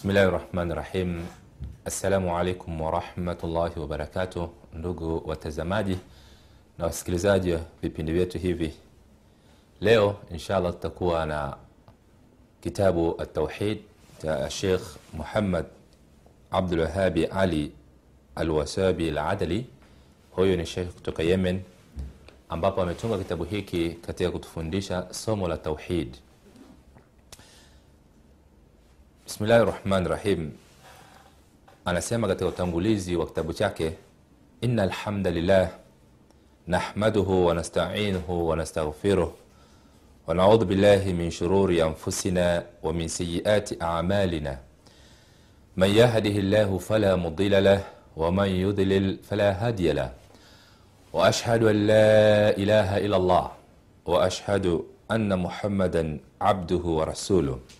Bismillahi rahmani rahim. Assalamu alaikum warahmatullahi wabarakatuh, ndugu watazamaji na wasikilizaji wa vipindi vyetu hivi. Leo inshallah tutakuwa na kitabu Atauhid cha Sheikh Muhammad Abdulwahabi Ali Alwasabi Aladali. Huyu ni sheikh kutoka Yemen, ambapo ametunga kitabu hiki katika kutufundisha somo la tauhid. بسم الله الرحمن الرحيم أنا سيما قتل تنقليزي وكتبتك إن الحمد لله نحمده ونستعينه ونستغفره ونعوذ بالله من شرور أنفسنا ومن سيئات أعمالنا من يهده الله فلا مضل له ومن يضلل فلا هادي له وأشهد أن لا إله إلا الله وأشهد أن محمدا عبده ورسوله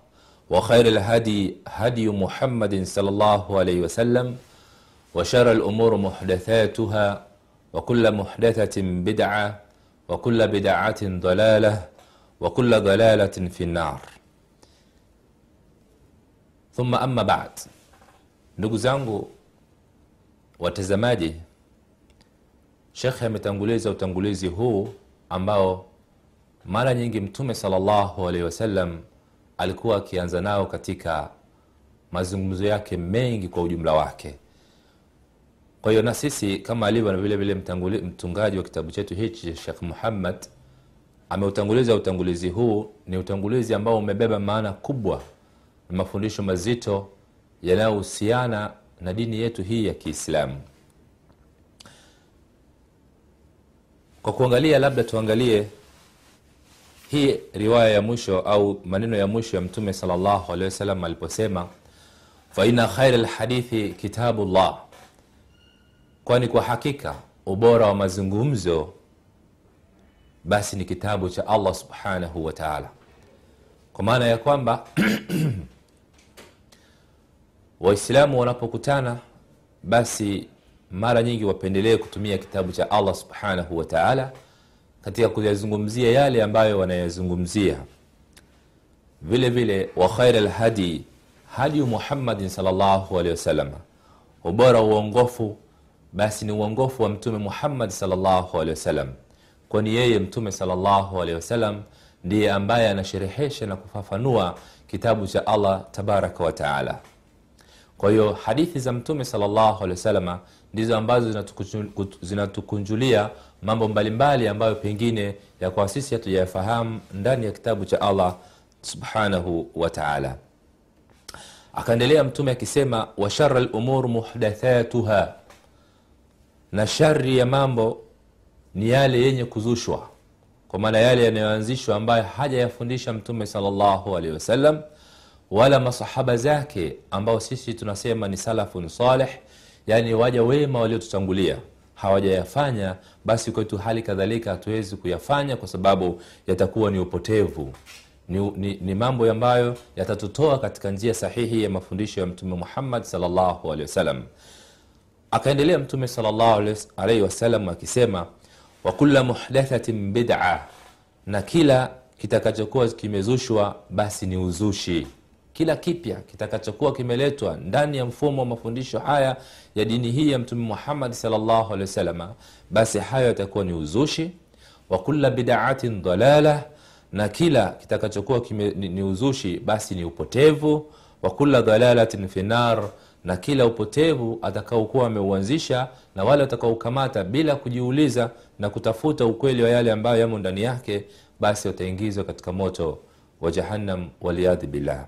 وخير الهدي هدي محمد صلى الله عليه وسلم وشر الأمور محدثاتها وكل محدثة بدعة وكل بدعة ضلالة وكل ضلالة في النار. ثم أما بعد ndugu zangu watazamaji shekhe ametanguliza utangulizi huu ambao mara nyingi mtume salllahu alaihi wasallam alikuwa akianza nao katika mazungumzo yake mengi kwa ujumla wake. Kwa hiyo na sisi kama alivyo na vile mtungaji wa kitabu chetu hichi shekh muhammad ameutanguliza utangulizi huu ni utangulizi ambao umebeba maana kubwa na mafundisho mazito yanayohusiana na dini yetu hii ya kiislamu. Kwa kuangalia labda tuangalie hii riwaya ya mwisho au maneno ya mwisho ya mtume alehi wasallam aliposema faina khaira lhadithi kitabullah kwani kwa hakika ubora wa mazungumzo basi ni kitabu cha allah subhanahu wa taala. Kwa maana ya kwamba waislamu wanapokutana basi mara nyingi wapendelee kutumia kitabu cha allah subhanahu wa taala katika kuyazungumzia yale ambayo wanayazungumzia. Vile vile wa khaira lhadi hadi muhammadin salllahu alehi wasallam ubora uongofu basi ni uongofu wa mtume muhammad salllahu alehi wasallam kwani yeye mtume salllahu alehi wasallam ndiye ambaye anasherehesha na kufafanua kitabu cha allah tabaraka wataala kwa hiyo hadithi za mtume salllahu alehi wasalama ndizo ambazo zinatukunjulia mambo mbalimbali ambayo pengine ya kwa sisi hatujayafahamu ndani ya kitabu cha allah subhanahu wa taala. Akaendelea mtume akisema wa shara lumur muhdathatuha. Na shari ya mambo ni yale yenye kuzushwa. Kwa maana yale yanayoanzishwa ambayo hajayafundisha mtume salllahu alehi wasallam wala masahaba zake ambao sisi tunasema ni salafun saleh yani waja wema waliotutangulia hawajayafanya basi kwetu hali kadhalika hatuwezi kuyafanya kwa sababu yatakuwa ni upotevu. Ni, ni, ni mambo ambayo yatatutoa katika njia sahihi ya mafundisho ya mtume muhammad wasallam. Akaendelea mtume salllahu alaihi akisema wakula muhdathatin bida na kila kitakachokuwa kimezushwa basi ni uzushi kila kipya kitakachokuwa kimeletwa ndani ya mfumo wa mafundisho haya ya dini hii ya mtume muhammadi salllahu alehi wasalama basi hayo yatakuwa ni uzushi wa kula bidaatin dalala na kila kitakachokuwa ni uzushi basi ni upotevu wa kula dalalatin finar, na kila upotevu atakaokuwa ameuanzisha na wale watakaokamata bila kujiuliza na kutafuta ukweli wa yale ambayo yamo ndani yake basi wataingizwa katika moto wa jahannam waliyadhi billah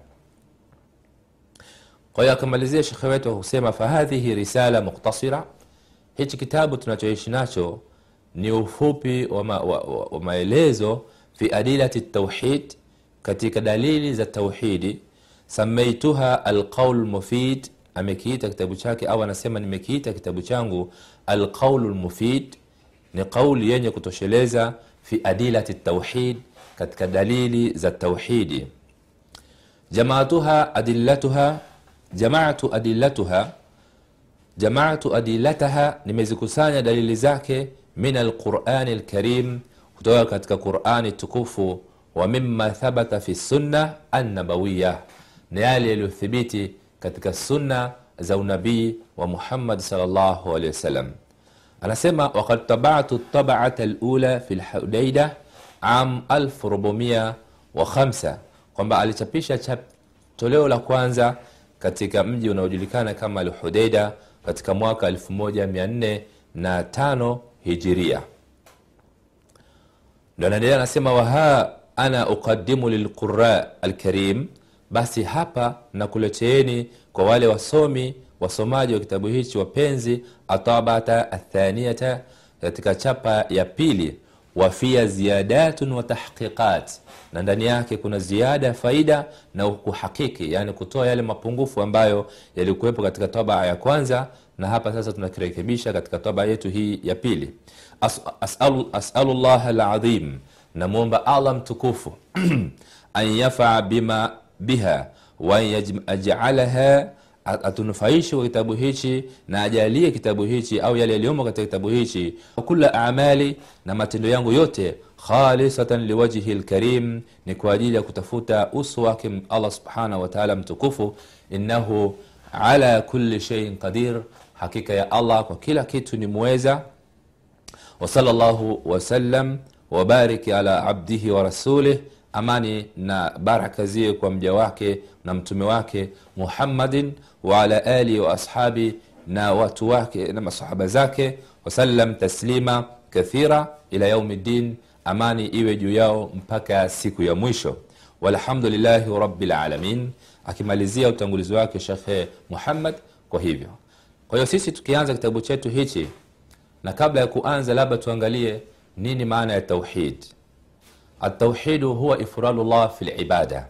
kwa hiyo akamalizia shekhe wetu kwa kusema fahadhihi risala muktasira hichi kitabu tunachoishi nacho ni ufupi wa, ma, wa, wa, wa maelezo fi adilati tauhid katika dalili za tauhidi. Samaituha alqaul mufid amekiita kitabu chake au anasema nimekiita kitabu changu alqaulu lmufid ni qauli yenye kutosheleza fi adilati tauhid katika dalili za tauhidi. Jamaatuha adillatuha jamaatu adillatuha jamaatu adilataha nimezikusanya dalili zake min alqurani lkarim kutoka katika qurani tukufu wa mima thabata fi sunna annabawiya na yale yaliyothibiti katika sunna za unabii wa muhammad salllahu alehi wasallam anasema wakad tabatu tabaata lula fi lhudaida am 1405 kwamba alichapisha chap, toleo la kwanza katika mji unaojulikana kama alhudaida katika mwaka 1405 hijiria. Ndo anaendelea anasema waha ana uqadimu lilqura alkarim. Basi hapa nakuleteeni kwa wale wasomi wasomaji wa kitabu hichi wapenzi atabata athaniyata katika chapa ya pili wafia ziyadatun wa tahqiqat. Na ndani yake kuna ziada ya faida na kuhakiki yani kutoa yale mapungufu ambayo yalikuwepo katika tabaa ya kwanza na hapa sasa tunakirekebisha katika tabaa yetu hii ya pili. As, asalu, asalu namwomba allah mtukufu an yafaa bima biha wa yajalaha atunufaishe kwa kitabu hichi na ajalie kitabu hichi au yale yaliyomo katika kitabu hichi. Kula amali na matendo yangu yote khalisatan liwajhi lkarim ni kwa ajili ya kutafuta uso wake allah subhanahu wataala mtukufu. Innahu ala kuli sheiin qadir hakika ya allah kwa kila kitu ni mweza. Wasala llahu wasallam wabariki ala abdihi wa rasulih amani na baraka ziwe kwa mja wake na mtume wake muhammadin waala alihi wa na watu wake na masahaba zake. Wasallam taslima kathira ila yaumi ddin amani iwe juu yao mpaka siku ya mwisho. Walhamdulillahi rabilalamin akimalizia utangulizi wake shekhe muhammad kwa hivyo. Kwa hiyo sisi tukianza kitabu chetu hichi na kabla ya kuanza labda tuangalie nini maana ya tauhid التوحيد هو إفراد الله في العبادة.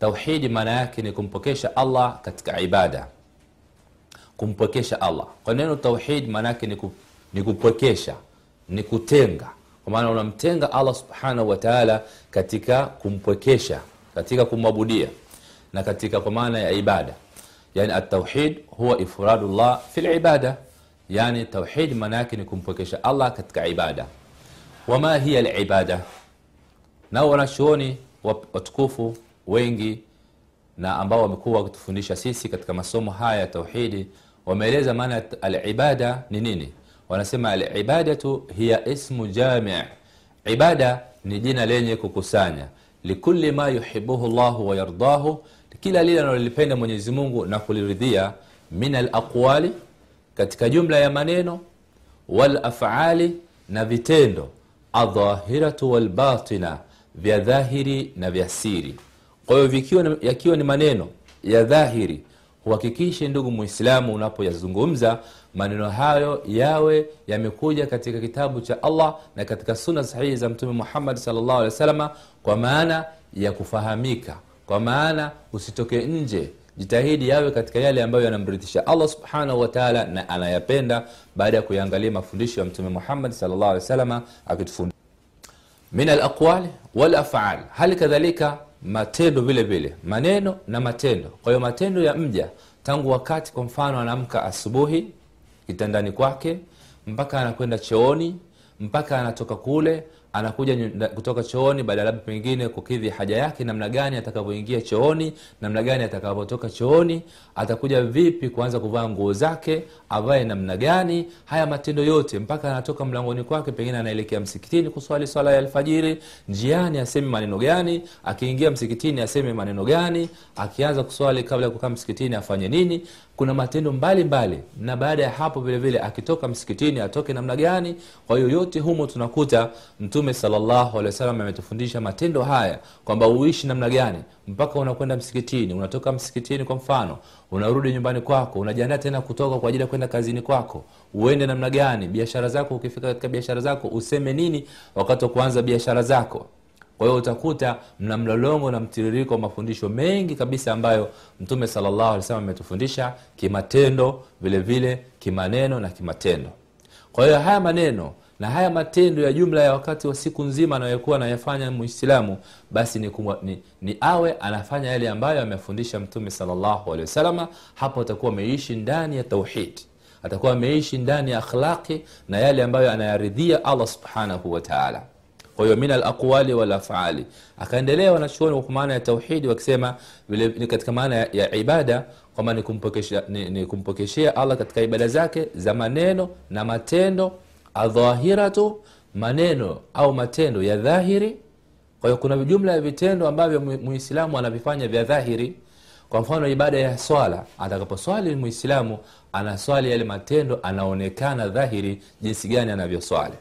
توحيد مناك كني كمبكيش الله كتك عبادة. كمبكيش الله. قلنا التوحيد معناه كني نكمبكيش نكتنغ كما نمتنغ الله سبحانه وتعالى كتك كمبكيش كتك كمبودية نكتك كما نا عبادة. يعني التوحيد هو إفراد الله في العبادة. يعني التوحيد مناك كني كمبكيش الله كتك عبادة. وما هي العبادة؟ Nao wanachuoni watukufu wengi na ambao wamekuwa wakitufundisha sisi katika masomo haya ya tauhidi wameeleza maana alibada ni nini? Wanasema alibadatu hiya ismu jami. Ibada ni jina lenye kukusanya. Likuli ma yuhibuhu llahu wayardahu kila lile analolipenda mwenyezi mungu na kuliridhia min alaqwali katika jumla ya maneno walafali na vitendo aldhahiratu walbatina vya dhahiri na vya siri. Kwa hiyo yakiwa ni maneno ya dhahiri uhakikishe ndugu muislamu unapoyazungumza maneno hayo yawe yamekuja katika kitabu cha allah na katika suna sahihi za mtume alih wasalama kwa maana ya kufahamika. Kwa maana usitoke nje jitahidi yawe katika yale ambayo yanamridhisha allah subhanahu wataala na anayapenda baada ya kuyaangalia mafundisho ya mtume alih wasalama akitufundisha min alaqwali walafal hali kadhalika matendo vile vile. Maneno na matendo. Kwa hiyo matendo ya mja tangu wakati kwa mfano anaamka asubuhi kitandani kwake mpaka anakwenda chooni mpaka anatoka kule anakuja kutoka chooni baada labda pengine kukidhi haja yake namna gani atakavyoingia chooni namna gani atakavyotoka chooni atakuja vipi kuanza kuvaa nguo zake avae namna gani haya matendo yote mpaka anatoka mlangoni kwake pengine anaelekea msikitini kuswali swala ya alfajiri njiani aseme maneno gani akiingia msikitini aseme maneno gani akianza kuswali kabla ya kukaa msikitini afanye nini kuna matendo mbalimbali mbali. na baada ya hapo vile vile akitoka msikitini atoke namna gani kwa hiyo yote humo tunakuta mtume alehi wasallam ametufundisha matendo haya kwamba uishi namna gani? Mpaka unakwenda msikitini unatoka msikitini kwa mfano unarudi nyumbani kwako unajiandaa tena kutoka kwa ajili ya kwenda kazini kwako uende namna gani? Biashara zako ukifika katika biashara zako useme nini wakati wa kuanza biashara zako? Kwa hiyo utakuta mna mlolongo na mtiririko wa mafundisho mengi kabisa ambayo mtume wasallam ametufundisha kimatendo vile vile kimaneno na kimatendo. Kwa hiyo haya maneno na haya matendo ya jumla ya wakati wa siku nzima anayokuwa anayafanya muislamu basi ni, kumwa, ni, ni awe anafanya yale ambayo amefundisha mtume salllahu alehi hapo atakuwa ameishi ndani ya tauhid. Atakuwa ameishi ndani ya akhlaqi na yale ambayo anayaridhia allah subhanahu wataala kwa hiyo min alaqwali walafali akaendelea wanachuoni kwa maana ya tauhidi wakisema vile katika maana ya, ya ibada kwamba ni kumpokeshea allah katika ibada zake za maneno na matendo adhahiratu maneno au matendo ya dhahiri. Kwa hiyo kuna jumla ya vitendo ambavyo muislamu anavifanya vya dhahiri. Kwa mfano ibada ya swala atakaposwali muislamu anaswali yale matendo anaonekana dhahiri jinsi gani anavyoswali.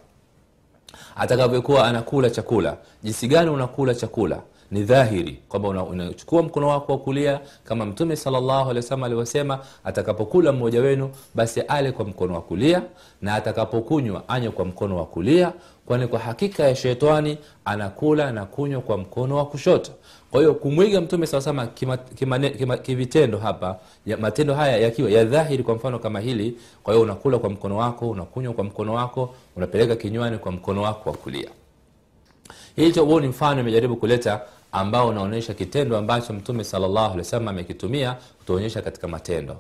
Atakavyokuwa anakula chakula jinsi gani unakula chakula ni dhahiri kwamba unachukua mkono wako wa kulia kama mtume wasallam alivyosema atakapokula mmoja wenu basi ale kwa mkono wa kulia na atakapokunywa anywe kwa mkono wa kulia kwani kwa hakika ya shetani anakula na kunywa kwa mkono wa kushoto. Kwa hiyo kumwiga mtume saa sama kivitendo hapa ya, matendo haya yakiwa ya dhahiri kwa mfano kama hili kwa hiyo unakula kwa mkono wako unakunywa kwa mkono wako unapeleka kinywani kwa mkono wako wa kulia hicho huo ni mfano imejaribu kuleta ambao unaonyesha kitendo ambacho mtume wasallam amekitumia kutuonyesha katika matendo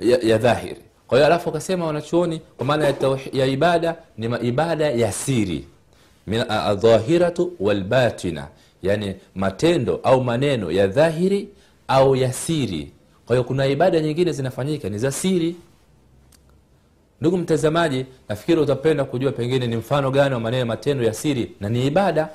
ya, ya dhahiri. Kwa hiyo alafu akasema wanachuoni kwa maana ya, ya ibada ni ibada ya siri. Adhahiratu walbatina yani matendo au maneno ya dhahiri au ya siri. Kwa hiyo kuna ibada nyingine zinafanyika ni za siri ndugu mtazamaji nafikiri utapenda kujua pengine ni mfano gani wa maneno matendo ya siri na ni ibada.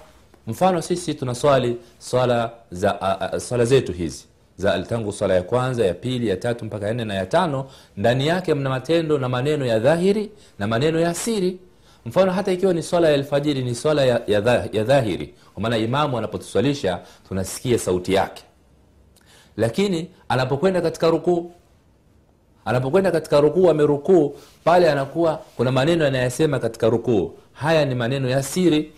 Mfano sisi tunaswali swala za a, a, swala zetu hizi. Za tangu swala ya kwanza ya pili ya tatu mpaka ya nne na ya tano ndani yake mna matendo na maneno ya dhahiri na maneno ya siri. Mfano hata ikiwa ni swala ya alfajiri ni swala ya, ya, ya dhahiri. Kwa maana imamu anapotuswalisha tunasikia sauti yake. Lakini anapokwenda katika rukuu anapokwenda katika rukuu amerukuu pale anakuwa kuna maneno anayasema katika rukuu. Haya ni maneno ya siri.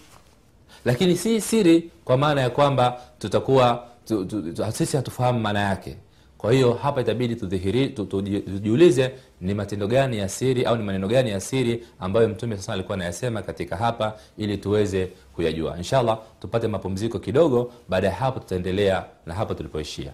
Lakini si siri kwa maana ya kwamba tutakuwa tu, tu, tu, sisi hatufahamu maana yake. Kwa hiyo hapa itabidi tudhihiri tujiulize ni matendo gani ya siri au ni maneno gani ya siri ambayo mtume sasa alikuwa anayasema katika hapa ili tuweze kuyajua. Inshallah tupate mapumziko kidogo. Baada ya hapo tutaendelea na hapa tulipoishia